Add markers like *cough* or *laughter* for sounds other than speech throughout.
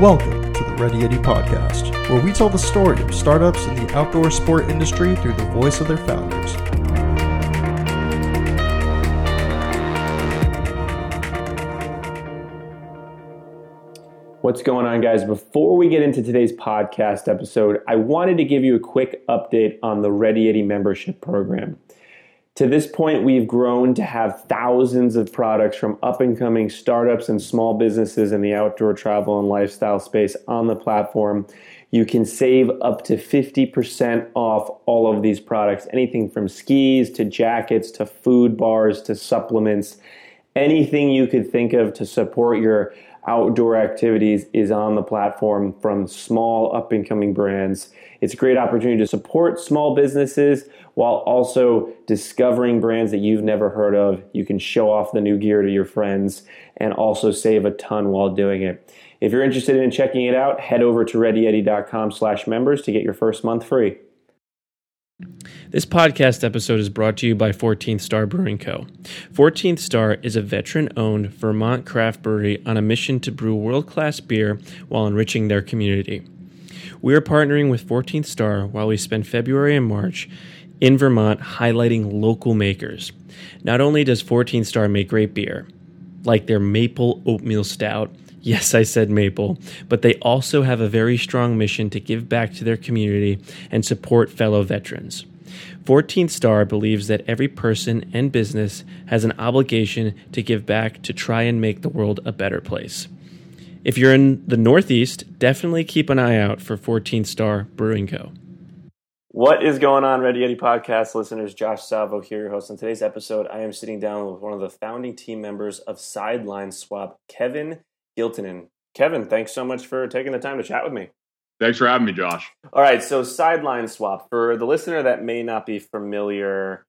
Welcome to the Ready Yeti podcast, where we tell the story of startups in the outdoor sport industry through the voice of their founders. What's going on, guys? Before we get into today's podcast episode, I wanted to give you a quick update on the Ready Yeti membership program. To this point, we've grown to have thousands of products from up and coming startups and small businesses in the outdoor travel and lifestyle space on the platform. You can save up to 50% off all of these products anything from skis to jackets to food bars to supplements. Anything you could think of to support your outdoor activities is on the platform from small up and coming brands. It's a great opportunity to support small businesses while also discovering brands that you've never heard of. You can show off the new gear to your friends and also save a ton while doing it. If you're interested in checking it out, head over to readyyeti.com slash members to get your first month free. This podcast episode is brought to you by 14th Star Brewing Co. 14th Star is a veteran owned Vermont craft brewery on a mission to brew world class beer while enriching their community. We are partnering with 14th Star while we spend February and March in Vermont highlighting local makers. Not only does 14th Star make great beer, like their maple oatmeal stout, *laughs* Yes, I said maple, but they also have a very strong mission to give back to their community and support fellow veterans. 14th Star believes that every person and business has an obligation to give back to try and make the world a better place. If you're in the Northeast, definitely keep an eye out for 14th Star Brewing Co. What is going on, Ready Yeti podcast listeners? Josh Salvo here, your host. On today's episode, I am sitting down with one of the founding team members of Sideline Swap, Kevin Giltonen. Kevin, thanks so much for taking the time to chat with me. Thanks for having me, Josh. All right, so sideline swap for the listener that may not be familiar,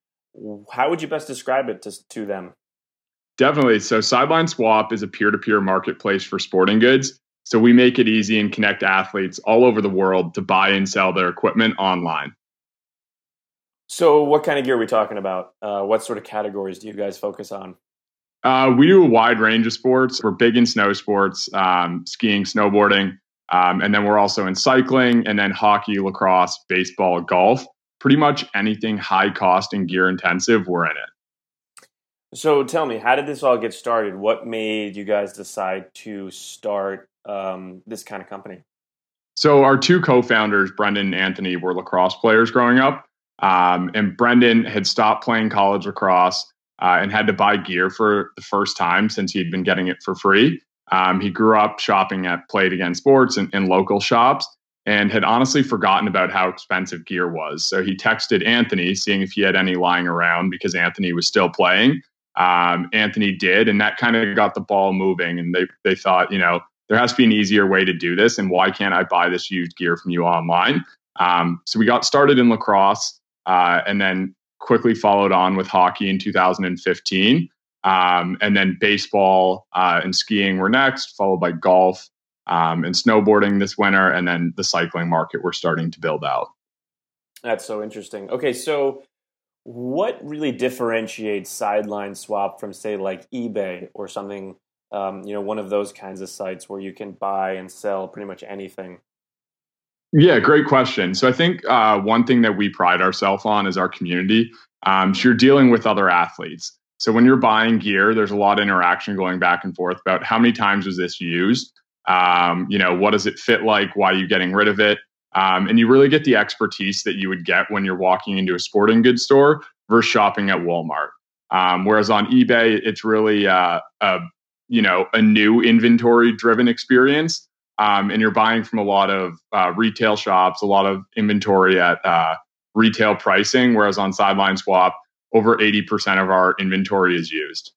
how would you best describe it to, to them? Definitely. So, Sideline Swap is a peer to peer marketplace for sporting goods. So, we make it easy and connect athletes all over the world to buy and sell their equipment online. So, what kind of gear are we talking about? Uh, what sort of categories do you guys focus on? Uh, we do a wide range of sports. We're big in snow sports, um, skiing, snowboarding. Um, and then we're also in cycling and then hockey, lacrosse, baseball, golf. Pretty much anything high cost and gear intensive, we're in it. So tell me, how did this all get started? What made you guys decide to start um, this kind of company? So our two co-founders, Brendan and Anthony, were lacrosse players growing up. Um, and Brendan had stopped playing college lacrosse uh, and had to buy gear for the first time since he'd been getting it for free. Um, he grew up shopping at Play It Again Sports in, in local shops and had honestly forgotten about how expensive gear was. So he texted Anthony, seeing if he had any lying around because Anthony was still playing. Um, Anthony did, and that kind of got the ball moving. And they they thought, you know, there has to be an easier way to do this, and why can't I buy this used gear from you online? Um, so we got started in lacrosse, uh, and then quickly followed on with hockey in 2015. Um, and then baseball uh, and skiing were next, followed by golf um, and snowboarding this winter. And then the cycling market we're starting to build out. That's so interesting. Okay, so what really differentiates Sideline Swap from, say, like eBay or something, um, you know, one of those kinds of sites where you can buy and sell pretty much anything? Yeah, great question. So I think uh, one thing that we pride ourselves on is our community. Um, so you're dealing with other athletes. So when you're buying gear, there's a lot of interaction going back and forth about how many times was this used? Um, you know, what does it fit like? Why are you getting rid of it? Um, and you really get the expertise that you would get when you're walking into a sporting goods store versus shopping at Walmart. Um, whereas on eBay, it's really uh, a you know a new inventory driven experience, um, and you're buying from a lot of uh, retail shops, a lot of inventory at uh, retail pricing. Whereas on Sideline Swap, over 80% of our inventory is used.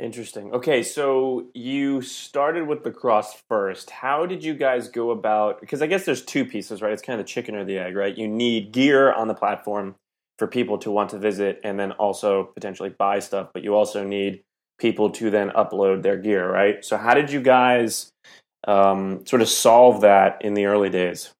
Interesting. Okay, so you started with lacrosse first. How did you guys go about? Because I guess there's two pieces, right? It's kind of the chicken or the egg, right? You need gear on the platform for people to want to visit and then also potentially buy stuff, but you also need people to then upload their gear, right? So, how did you guys um, sort of solve that in the early days?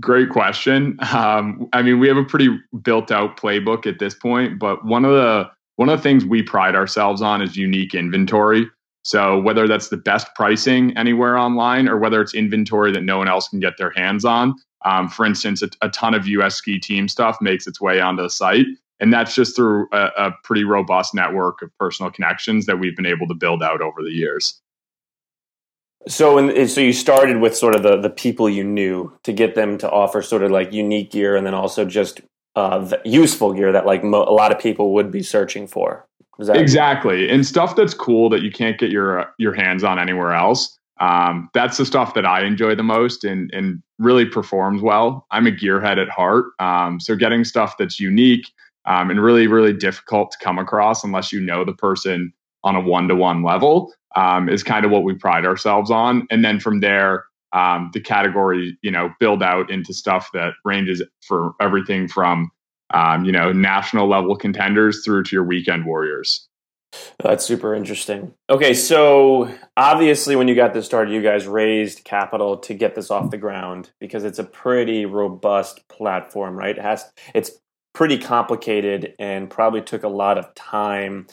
Great question. Um, I mean, we have a pretty built out playbook at this point, but one of the one of the things we pride ourselves on is unique inventory. So whether that's the best pricing anywhere online or whether it's inventory that no one else can get their hands on, um, for instance, a, a, ton of US ski team stuff makes its way onto the site. And that's just through a, a pretty robust network of personal connections that we've been able to build out over the years. So, in, so you started with sort of the, the people you knew to get them to offer sort of like unique gear, and then also just uh, useful gear that like mo- a lot of people would be searching for. exactly, and stuff that's cool that you can't get your your hands on anywhere else. Um, that's the stuff that I enjoy the most and and really performs well. I'm a gearhead at heart, um, so getting stuff that's unique um, and really really difficult to come across unless you know the person on a one to one level um, is kind of what we pride ourselves on. And then from there, um, the category, you know, build out into stuff that ranges for everything from, um, you know, national level contenders through to your weekend warriors. That's super interesting. Okay, so obviously, when you got this started, you guys raised capital to get this off the ground because it's a pretty robust platform, right? It has it's pretty complicated and probably took a lot of time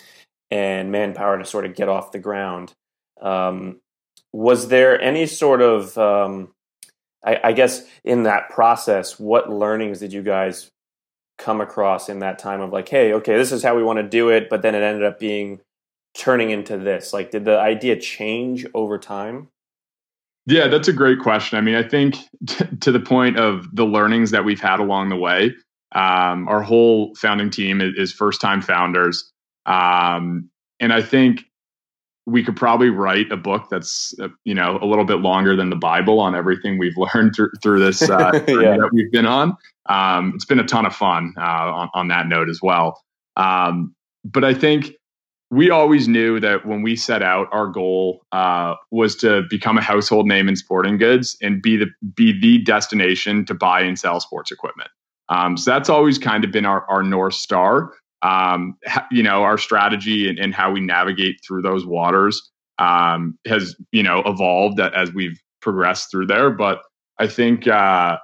and manpower to sort of get off the ground. Um, was there any sort of, um, I, I, guess, in that process, what learnings did you guys come across in that time of like, hey, okay, this is how we want to do it, but then it ended up being turning into this? Like, did the idea change over time? Yeah, that's a great question. I mean, I think t- to the point of the learnings that we've had along the way, um, our whole founding team is, is first time founders. Um, and I think we could probably write a book that's uh, you know a little bit longer than the Bible on everything we've *laughs* learned through, through this uh, *laughs* yeah. that we've been on. Um, it's been a ton of fun uh, on, on, that note as well. Um, but I think we always knew that when we set out, our goal uh, was to become a household name in sporting goods and be the be the destination to buy and sell sports equipment. Um, so that's always kind of been our, our north star um, you know, our strategy and, and, how we navigate through those waters um, has, you know, evolved as we've progressed through there. But I think uh,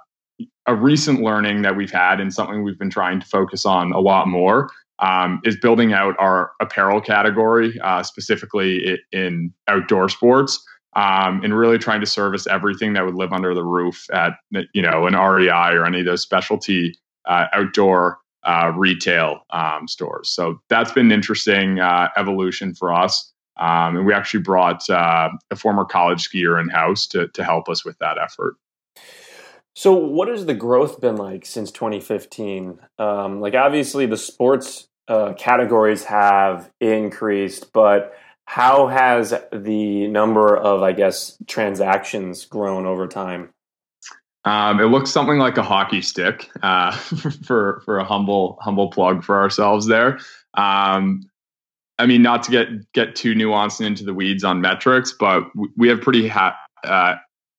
a recent learning that we've had and something we've been trying to focus on a lot more um, is building out our apparel category, uh, specifically in outdoor sports. Um, and really trying to service everything that would live under the roof at you know an REI or any of those specialty uh, outdoor uh, retail um, stores. So that's been an interesting uh, evolution for us. Um, and we actually brought uh, a former college skier in house to, to help us with that effort. So, what has the growth been like since 2015? Um, like, obviously, the sports uh, categories have increased, but how has the number of, I guess, transactions grown over time? Um, it looks something like a hockey stick uh, *laughs* for for a humble humble plug for ourselves there. Um, I mean, not to get get too nuanced into the weeds on metrics, but we have pretty ha- uh,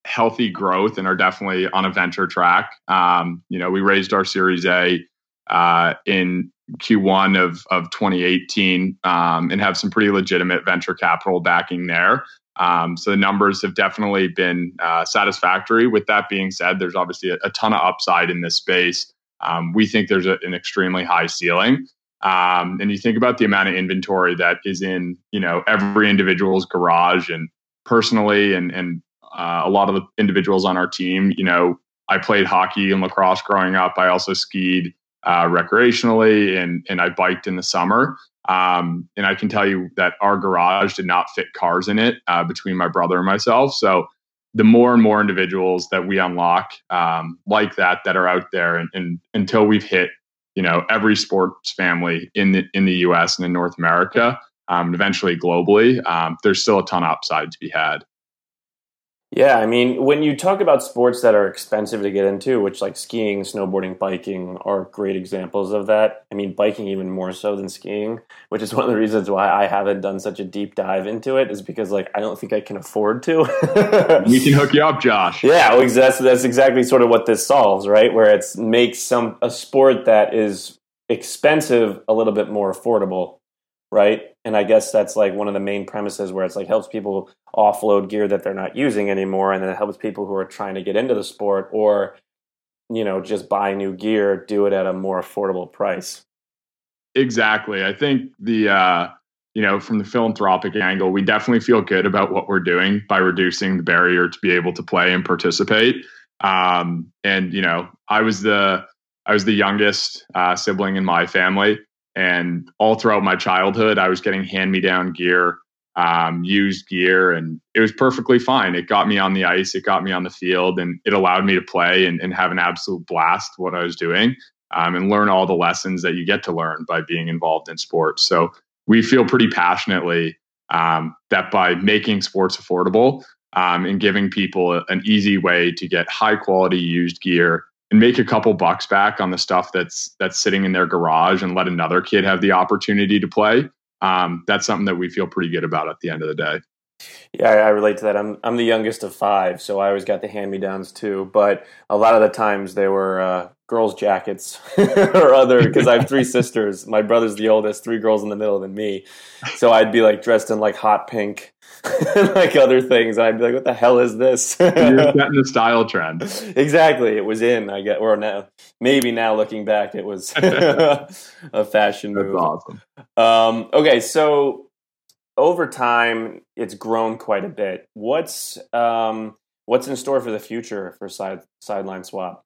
healthy growth and are definitely on a venture track. Um, you know, we raised our Series A uh, in Q1 of of 2018 um, and have some pretty legitimate venture capital backing there. Um, so the numbers have definitely been uh, satisfactory. With that being said, there's obviously a, a ton of upside in this space. Um, we think there's a, an extremely high ceiling. Um, and you think about the amount of inventory that is in, you know, every individual's garage and personally, and and uh, a lot of the individuals on our team. You know, I played hockey and lacrosse growing up. I also skied uh, recreationally and and I biked in the summer. Um, and I can tell you that our garage did not fit cars in it uh, between my brother and myself. So the more and more individuals that we unlock um, like that that are out there, and, and, until we've hit you know every sports family in the in the U.S. and in North America, um, and eventually globally, um, there's still a ton of upside to be had. Yeah, I mean, when you talk about sports that are expensive to get into, which like skiing, snowboarding, biking are great examples of that. I mean, biking even more so than skiing, which is *laughs* one of the reasons why I haven't done such a deep dive into it, is because like I don't think I can afford to. we can hook you up, Josh. Yeah, well, that's that's exactly sort of what this solves, right? Where it's makes some a sport that is expensive a little bit more affordable right? And I guess that's like one of the main premises where it's like helps people offload gear that they're not using anymore, and then it helps people who are trying to get into the sport or you know just buy new gear do it at a more affordable price. Exactly. I think the uh, you know, from the philanthropic angle, we definitely feel good about what we're doing by reducing the barrier to be able to play and participate. Um, and you know, I was the I was the youngest uh, sibling in my family, and all throughout my childhood, I was getting hand me down gear, um, used gear, and it was perfectly fine. It got me on the ice, it got me on the field, and it allowed me to play and, and have an absolute blast what I was doing. Um, and learn all the lessons that you get to learn by being involved in sports. So we feel pretty passionately um, that by making sports affordable um, and giving people an easy way to get high quality used gear and make a couple bucks back on the stuff that's that's sitting in their garage and let another kid have the opportunity to play. Um, that's something that we feel pretty good about at the end of the day. Yeah, I relate to that. I'm I'm the youngest of five, so I always got the hand me downs too. But a lot of the times they were uh, girls' jackets *laughs* or other because I have three sisters. My brother's the oldest, three girls in the middle than me. So I'd be like dressed in like hot pink, *laughs* like other things. I'd be like, "What the hell is this?" You're *laughs* setting the style trend. Exactly, it was in. I get or now maybe now looking back, it was a fashion That's move. awesome. Um, okay, so over time, it's grown quite a bit. What's um, what's in store for the future for side sideline swap?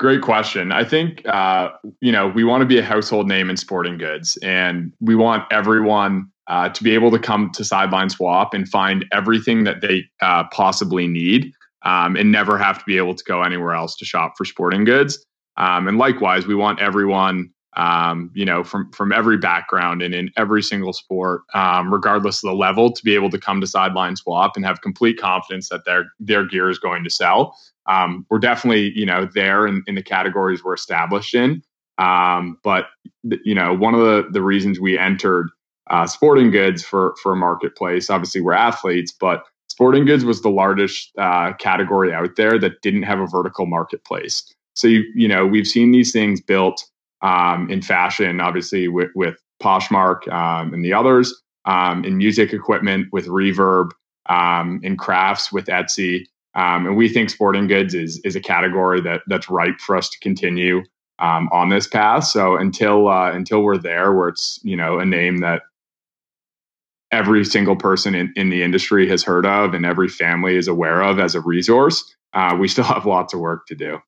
Great question. I think uh, you know we want to be a household name in sporting goods, and we want everyone uh, to be able to come to Sideline Swap and find everything that they uh, possibly need, um, and never have to be able to go anywhere else to shop for sporting goods. Um, and likewise, we want everyone um, you know, from from every background and in every single sport, um, regardless of the level, to be able to come to sideline swap and have complete confidence that their their gear is going to sell. Um, we're definitely, you know, there in, in the categories we're established in. Um, but you know, one of the the reasons we entered uh, sporting goods for for a marketplace, obviously we're athletes, but sporting goods was the largest uh, category out there that didn't have a vertical marketplace. So you you know, we've seen these things built um, in fashion, obviously with, with Poshmark um, and the others, um, in music equipment with Reverb, um, in crafts with Etsy. Um, and we think sporting goods is, is a category that that's ripe for us to continue on this path. So until uh, until we're there, where it's you know a name that every single person in, in the industry has heard of and every family is aware of as a resource, uh, we still *laughs* have lots of work to do.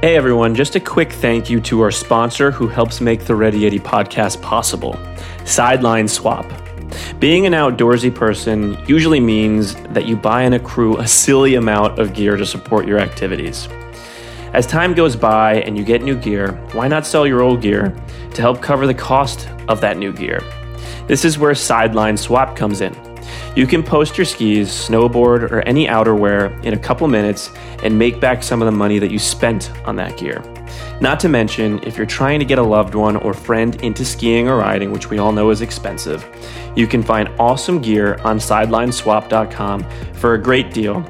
Hey everyone, just a quick thank you to our sponsor who helps make the Ready Yeti podcast possible Sideline Swap. Being an outdoorsy person usually means that you buy and accrue a silly amount of gear to support your activities. As time goes by and you get new gear, why not sell your old gear to help cover the cost of that new gear? This is where Sideline Swap comes in. You can post your skis, snowboard, or any outerwear in a couple minutes and make back some of the money that you spent on that gear. Not to mention, if you're trying to get a loved one or friend into skiing or riding, which we all know is expensive, you can find awesome gear on sidelineswap.com for a great deal.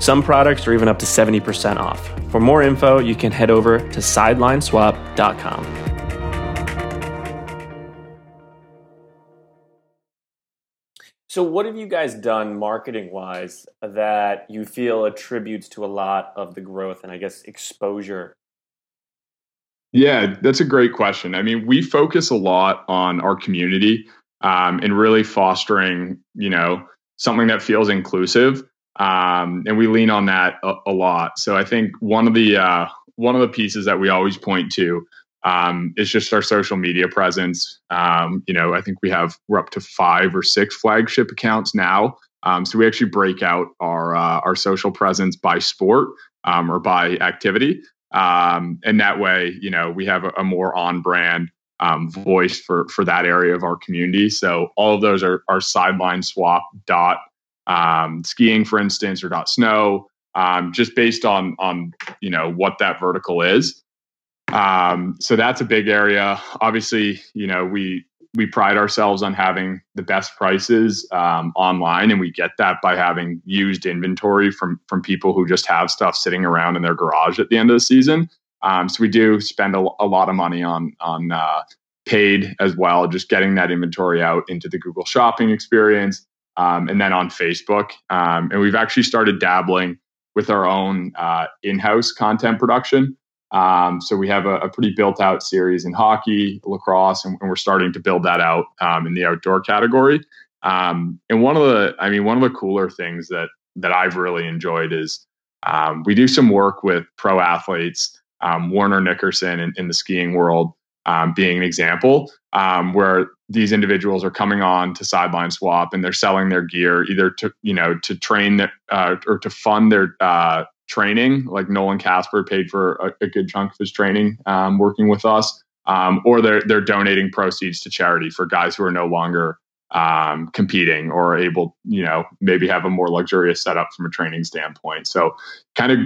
Some products are even up to 70% off. For more info, you can head over to sidelineswap.com. So, what have you guys done marketing wise that you feel attributes to a lot of the growth and I guess exposure? Yeah, that's a great question. I mean, we focus a lot on our community um, and really fostering, you know, something that feels inclusive, um, and we lean on that a, a, lot. So I think one of the uh, one of the pieces that we always point to um, is just our social media presence. Um, you know, I think we have we're up to five or six flagship accounts now. Um, so we actually break out our uh, our social presence by sport um, or by activity, um, and that way, you know, we have a, a more on brand um, voice for for that area of our community. So all of those are are sideline swap dot skiing, for instance, or dot snow. just based on on you know what that vertical is, um, so that's a big area. Obviously, you know, we we pride ourselves on having the best prices um, online, and we get that by having used inventory from from people who just have stuff sitting around in their garage at the end of the season. Um, so we do spend a, a, lot of money on on uh, paid as well, just getting that inventory out into the Google Shopping experience, um, and then on Facebook. Um, and we've actually started dabbling with our own uh, in-house content production. Um, so we have a, a, pretty built out series in hockey, lacrosse, and, and we're starting to build that out um, in the outdoor category. Um, and one of the, I mean, one of the cooler things that that I've really enjoyed is um, we do some work with pro athletes, um, Warner Nickerson in, in, the skiing world um, being an example, where these individuals are coming on to sideline swap and they're selling their gear either to you know to train uh, or to fund their uh, training. Like Nolan Kasper paid for a, a good chunk of his training um, working with us, um, or they're they're donating proceeds to charity for guys who are no longer um, competing or able, you know, maybe have a more luxurious setup from a training standpoint. So, kind of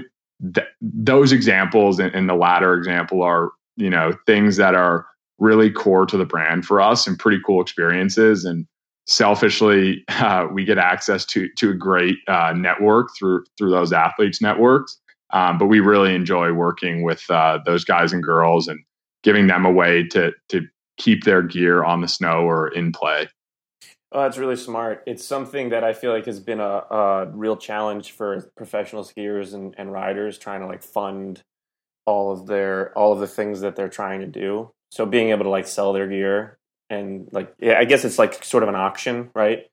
th- those examples and, and the latter example are you know things that are really core to the brand for us and pretty cool experiences. And selfishly, uh, we get access to to a great uh, network through through those athletes networks. Um, but we really enjoy working with uh, those guys and girls and giving them a way to to keep their gear on the snow or in play. Oh, that's really smart. It's something that I feel like has been a, a real challenge for professional skiers and, and riders trying to like fund all of their all of the things that they're trying to do. So being able to like sell their gear and like yeah, I guess it's like sort of an auction, right?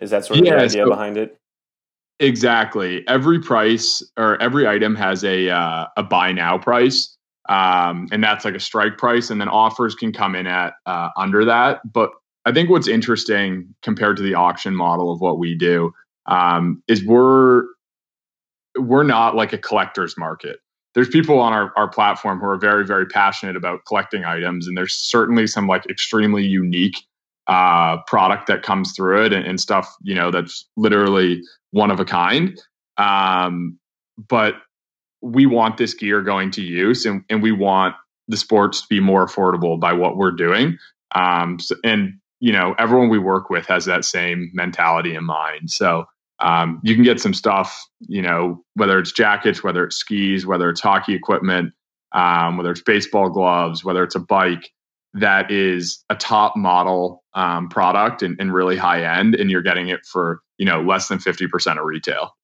Is that sort of yeah, the idea so behind it? Exactly. Every price or every item has a uh, a buy now price, um, and that's like a strike price, and then offers can come in at uh, under that. But I think what's interesting compared to the auction model of what we do um, is we're we're not like a collector's market there's people on our, our platform who are very very passionate about collecting items and there's certainly some like extremely unique uh, product that comes through it and, and, stuff you know that's literally one of a kind. Um, but we want this gear going to use and, and we want the sports to be more affordable by what we're doing. Um, so, and you know everyone we work with has that same mentality in mind. So um, you can get some stuff, you know, whether it's jackets, whether it's skis, whether it's hockey equipment, um, whether it's baseball gloves, whether it's a bike that is a top model um, product and, and, really high end, and you're getting it for you know less than fifty percent of retail.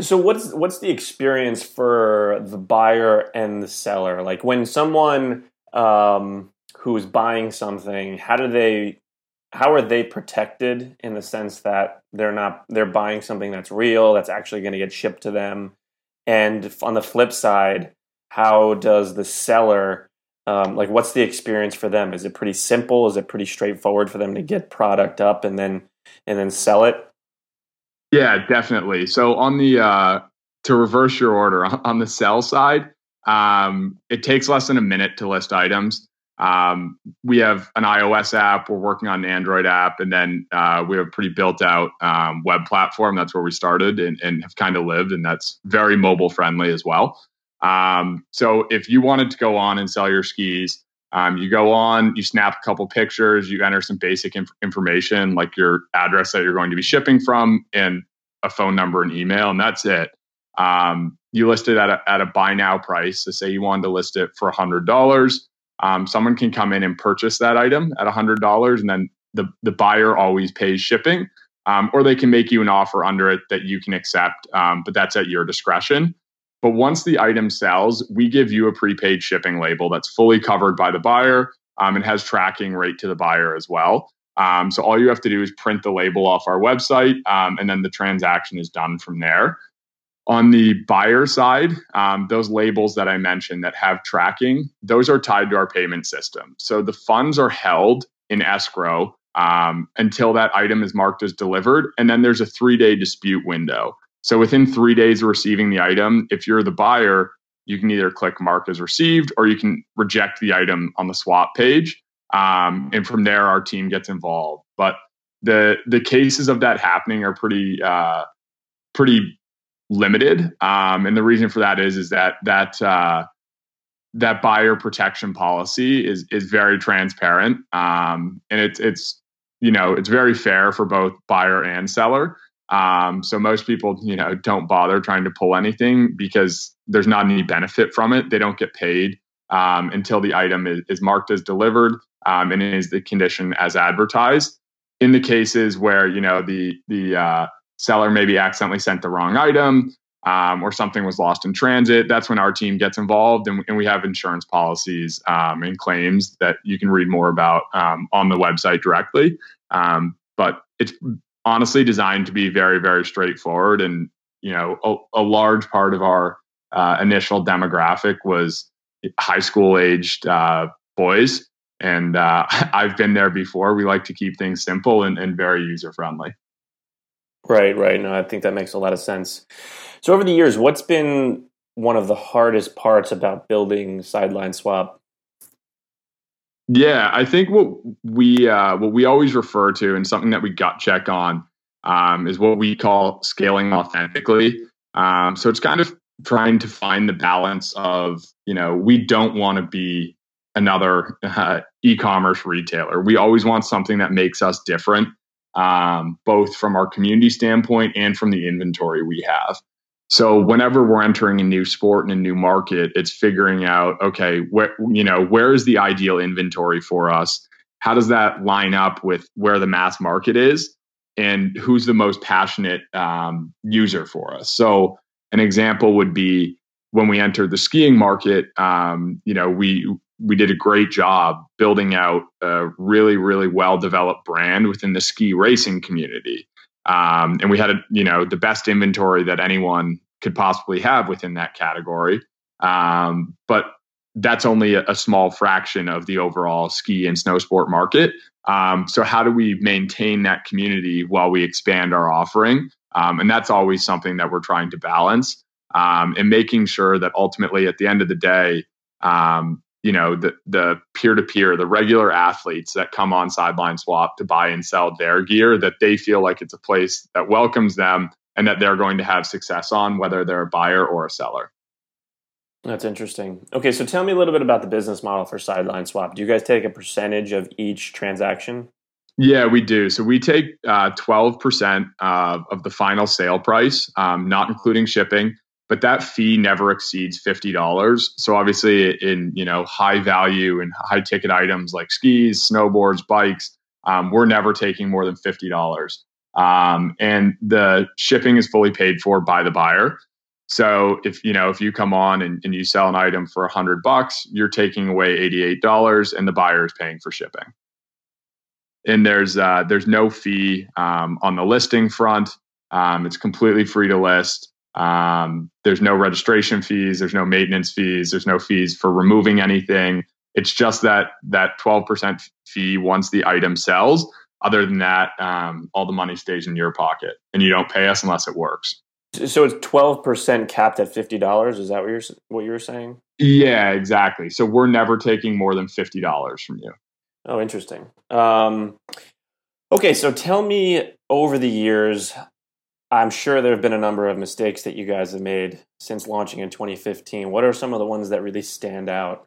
So what's what's the experience for the buyer and the seller? Like when someone um, who's buying something, how do they how are they protected in the sense that they're not they're buying something that's real that's actually going to get shipped to them? And on the flip side how does the seller um, like what's the experience for them? Is it pretty simple? Is it pretty straightforward for them to get product up and then and then sell it? Yeah definitely. So on the uh to reverse your order *laughs* on the sell side um, it takes less than a minute to list items um, we have an iOS app. We're working on an Android app, and then uh, we have a pretty built out um, web platform. That's where we started and, and have kind of lived, and that's very mobile friendly as well. Um, so if you wanted to go on and sell your skis, um, you go on, you snap a couple pictures, you enter some basic inf- information like your address that you're going to be shipping from, and a phone number and email, and that's it. Um, you list it at a, at a buy now price. So say you wanted to list it for a hundred dollars um, someone can come in and purchase that item at $100 and then the, the buyer always pays shipping um, or they can make you an offer under it that you can accept um, but that's at your discretion. But once the item sells we give you a prepaid shipping label that's fully covered by the buyer um, and has tracking right to the buyer as well. Um, so all you have to do is print the label off our website um, and then the transaction is done from there on the buyer side, um, those labels that I mentioned that have tracking, those are tied to our payment system. So the funds are held in escrow um, until that item is marked as delivered. And then there's a three day dispute window. So within three days of receiving the item, if you're the buyer, you can either click mark as received or you can reject the item on the swap page. Um, and from there, our team gets involved. But the the cases of that happening are pretty uh, pretty limited. Um, and the reason for that is is that that uh, that buyer protection policy is is very transparent, um, and it's it's you know it's very fair for both buyer and seller. Um, so most people you know don't bother trying to pull anything because there's not any benefit from it. They don't get paid um, until the item is, is marked as delivered um, and is the condition as advertised. In the cases where you know the the uh, seller maybe accidentally sent the wrong item um, or something was lost in transit, that's when our team gets involved and, and we have insurance policies um, and claims that you can read more about um, on the website directly. Um, but it's honestly designed to be very, very straightforward. And, you know, a, a large part of our uh, initial demographic was high school aged uh, boys. And uh, *laughs* I've been there before. We like to keep things simple and, and very user friendly. Right, right. No, I think that makes a lot of sense. So, over the years, what's been one of the hardest parts about building Sideline Swap? Yeah, I think what we uh, what we always refer to and something that we gut check on um, is what we call scaling authentically. Um, so it's kind of trying to find the balance of you know we don't want to be another *laughs* uh, e-commerce retailer. We always want something that makes us different um, both from our community standpoint and from the inventory we have. So whenever we're entering a new sport and a new market, it's figuring out, okay, where you know where is the ideal inventory for us? How does that line up with where the mass market is, and who's the most passionate um, user for us? So an example would be when we entered the skiing market. Um, you know, we we did a great job building out a really really well developed brand within the ski racing community. Um, and we had a, you know the best inventory that anyone could possibly have within that category. Um, but that's only a, a, small fraction of the overall ski and snow sport market. Um, so how do we maintain that community while we expand our offering? Um, and that's always something that we're trying to balance um, and making sure that ultimately at the end of the day um, you know the the peer to peer, the regular athletes that come on sideline swap to buy and sell their gear, that they feel like it's a place that welcomes them and that they're going to have success on, whether they're a buyer or a seller. That's interesting. Okay, so tell me a little bit about the business model for sideline swap. Do you guys take a percentage of each transaction? Yeah, we do. So we take uh, 12% uh, of the final sale price, um, not including shipping but that fee never exceeds $50 so obviously in you know high value and high ticket items like skis snowboards bikes um, we're never taking more than $50 um, and the shipping is fully paid for by the buyer. So if you know if you come on and, and you sell an item for 100 bucks you're taking away $88 and the buyer is paying for shipping. And there's uh, there's no fee um, on the listing front. Um, it's completely free to list um, there's no registration fees. There's no maintenance fees. There's no fees for removing anything. It's just that that 12% fee once the item sells. Other than that, um, all the money stays in your pocket, and you don't pay us unless it works. So it's 12% capped at $50. Is that what you're what you're saying? Yeah, exactly. So we're never taking more than $50 from you. Oh, interesting. Um, okay, so tell me over the years I'm sure there have been a number of mistakes that you guys have made since launching in 2015. What are some of the ones that really stand out?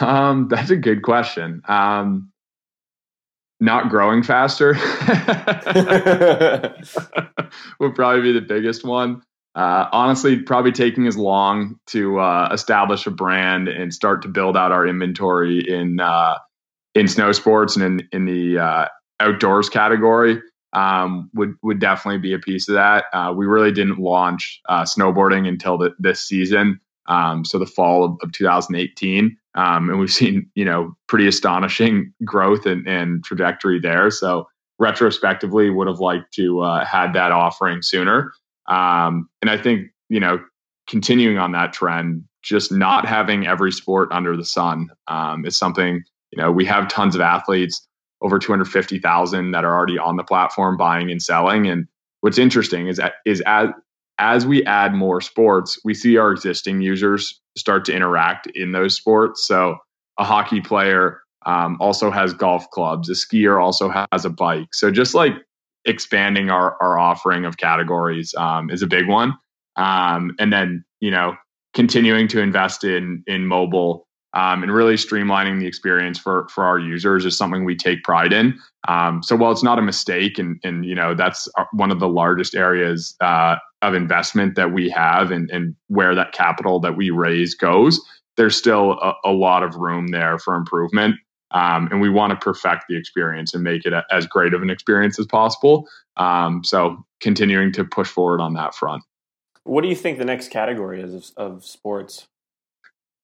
Um, that's a good question. Um, not growing faster *laughs* *laughs* would probably be the biggest one. Uh, honestly, probably taking as long to uh, establish a brand and start to build out our inventory in uh, in snow sports and in in the uh, outdoors category um, would would definitely be a piece of that. Uh, we really didn't launch uh, snowboarding until the, this season, um, so the fall of, of 2018, um, and we've seen you know pretty astonishing growth and, and trajectory there. So retrospectively, would have liked to uh, had that offering sooner. Um, and I think you know continuing on that trend, just not having every sport under the sun um, is something you know we have tons of athletes over 250,000 that are already on the platform buying and selling. And what's interesting is that is as as we add more sports, we see our existing users start to interact in those sports. So a hockey player um, also has golf clubs. A skier also has a bike. So just like expanding our our offering of categories um, is a big one. Um, and then you know continuing to invest in in mobile um, and really streamlining the experience for for our users is something we take pride in. Um, so while it's not a mistake, and and you know that's one of the largest areas uh, of investment that we have, and and where that capital that we raise goes, there's still a, a lot of room there for improvement. Um, and we want to perfect the experience and make it a, as great of an experience as possible. Um, so continuing to push forward on that front. What do you think the next category is of, of sports?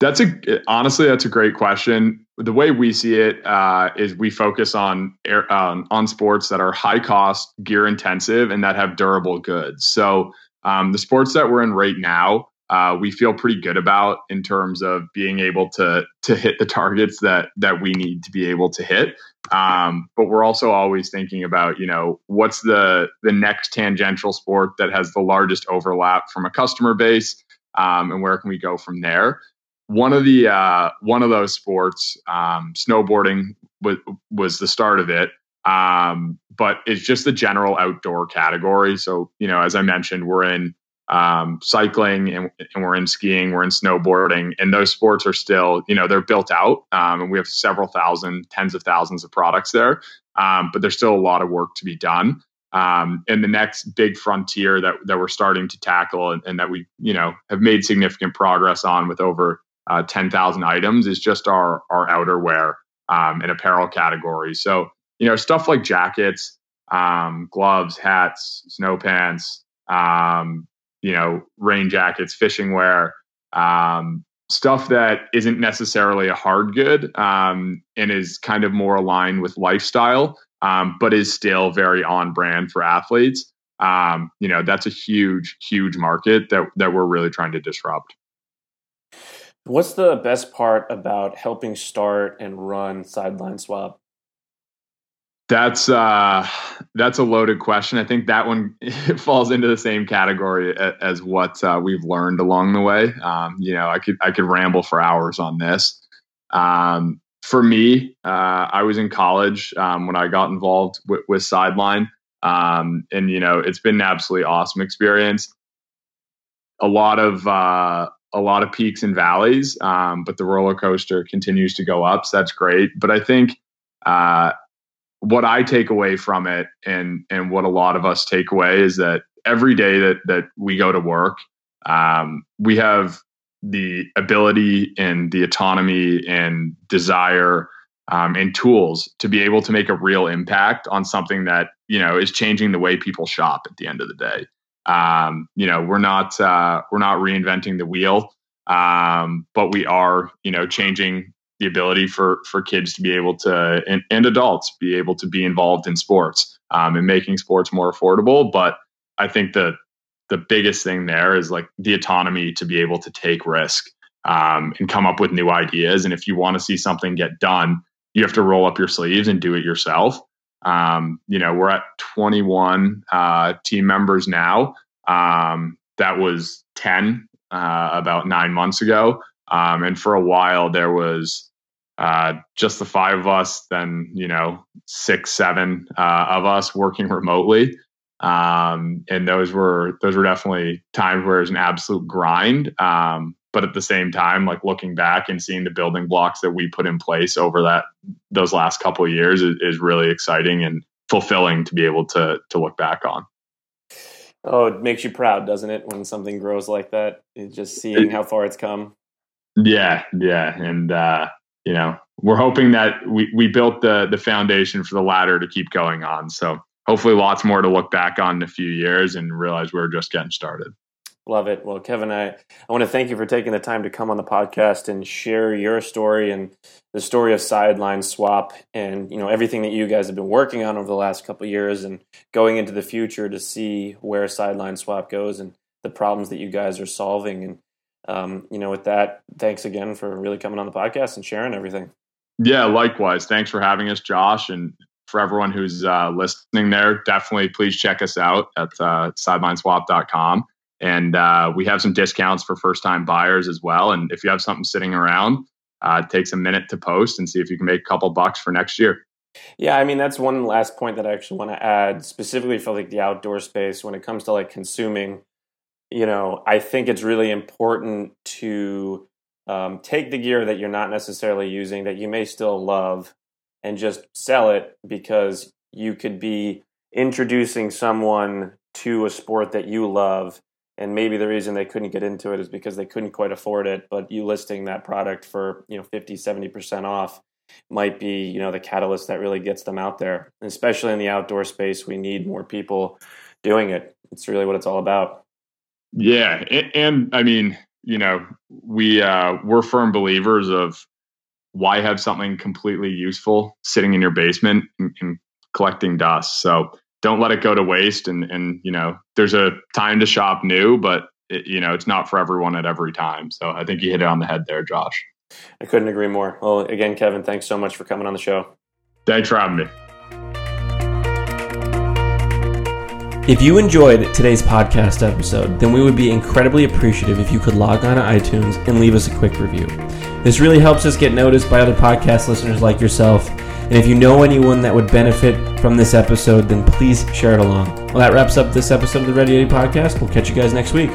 That's a honestly, that's a great question. The way we see it uh, is we focus on air, um, on sports that are high cost, gear intensive, and that have durable goods. So um, the sports that we're in right now, uh, we feel pretty good about in terms of being able to to hit the targets that that we need to be able to hit. Um, but we're also always thinking about, you know, what's the the next tangential sport that has the largest overlap from a customer base, um, and where can we go from there? One of the uh, one of those sports, um, snowboarding, was was the start of it. Um, but it's just the general outdoor category. So, you know, as I mentioned, we're in um, cycling and, and, we're in skiing, we're in snowboarding, and those sports are still, you know, they're built out. Um, and we have several thousand, tens of thousands of products there. Um, but there's still a lot of work to be done. Um, and the next big frontier that, that we're starting to tackle and, and that we, you know, have made significant progress on with over uh, 10,000 items is just our, our outerwear um, and apparel category. So, you know, stuff like jackets, um, gloves, hats, snow pants, um, you know, rain jackets, fishing wear, um, stuff that isn't necessarily a hard good um, and is kind of more aligned with lifestyle, um, but is still very on brand for athletes. Um, you know, that's a huge, huge market that that we're really trying to disrupt. What's the best part about helping start and run Sideline Swap? That's uh, that's a loaded question. I think that one *laughs* falls into the same category as what uh, we've learned along the way. Um, you know, I could I could ramble for hours on this. Um, for me, uh, I was in college um, when I got involved with, with Sideline, um, and you know, it's been an absolutely awesome experience. A lot of uh, a lot of peaks and valleys, um, but the roller coaster continues to go up. So that's great. But I think uh, what I take away from it and and what a lot of us take away is that every day that that we go to work, um, we have the ability and the autonomy and desire um, and tools to be able to make a real impact on something that you know is changing the way people shop at the end of the day. Um, you know, we're not uh, we're not reinventing the wheel, um, but we are you know changing the ability for for kids to be able to and, and adults be able to be involved in sports um, and making sports more affordable. But I think the the biggest thing there is like the autonomy to be able to take risk um, and come up with new ideas. And if you want to see something get done, you have to roll up your sleeves and do it yourself. Um, you know, we're at 21 uh, team members now. Um, that was 10 uh, about nine months ago. Um, and for a while, there was uh, just the five of us, then, you know, six, seven uh, of us working remotely. Um, and those were those were definitely times where it was an absolute grind. But at the same time, like looking back and seeing the building blocks that we put in place over that those last couple of years is, is really exciting and fulfilling to be able to to look back on. Oh, it makes you proud, doesn't it, when something grows like that? Just seeing how far it's come. Yeah, yeah, and uh, you know, we're hoping that we we built the the foundation for the ladder to keep going on. So hopefully, lots more to look back on in a few years and realize we're just getting started. Love it. Well, Kevin, I, I want to thank you for taking the time to come on the podcast and share your story and the story of Sideline Swap and you know everything that you guys have been working on over the last couple years and going into the future to see where Sideline Swap goes and the problems that you guys are solving. And um, you know, with that, thanks again for really coming on the podcast and sharing everything. Yeah, likewise. Thanks for having us, Josh. And for everyone who's uh, listening there, definitely please check us out at uh, sidelineswap.com. And uh, we have some discounts for first time buyers as well. And if you have something sitting around, uh, it takes a minute to post and see if you can make a couple bucks for next year. Yeah, I mean that's one last point that I actually want to add, specifically for like the outdoor space when it comes to like consuming you know, I think it's really important to um, take the gear that you're not necessarily using that you may still love and just sell it because you could be introducing someone to a sport that you love and maybe the reason they couldn't get into it is because they couldn't quite afford it but you listing that product for you know 50 70% off might be you know the catalyst that really gets them out there. And especially in the outdoor space we need more people doing it. It's really what it's all about. Yeah, and, and I mean, you know, we uh, we're firm believers of why have something completely useful sitting in your basement and, and collecting dust. So don't let it go to waste. And and you know, there's a time to shop new, but it, you know, it's not for everyone at every time. So I think you hit it on the head there, Josh. I couldn't agree more. Well, again, Kevin, thanks so much for coming on the show. Thanks for having me. If you enjoyed today's podcast episode, then we would be incredibly appreciative if you could log on to iTunes and leave us a quick review. This really helps us get noticed by other podcast listeners like yourself. And if you know anyone that would benefit from this episode, then please share it along. Well, that wraps up this episode of the Ready Yeti podcast. We'll catch you guys next week.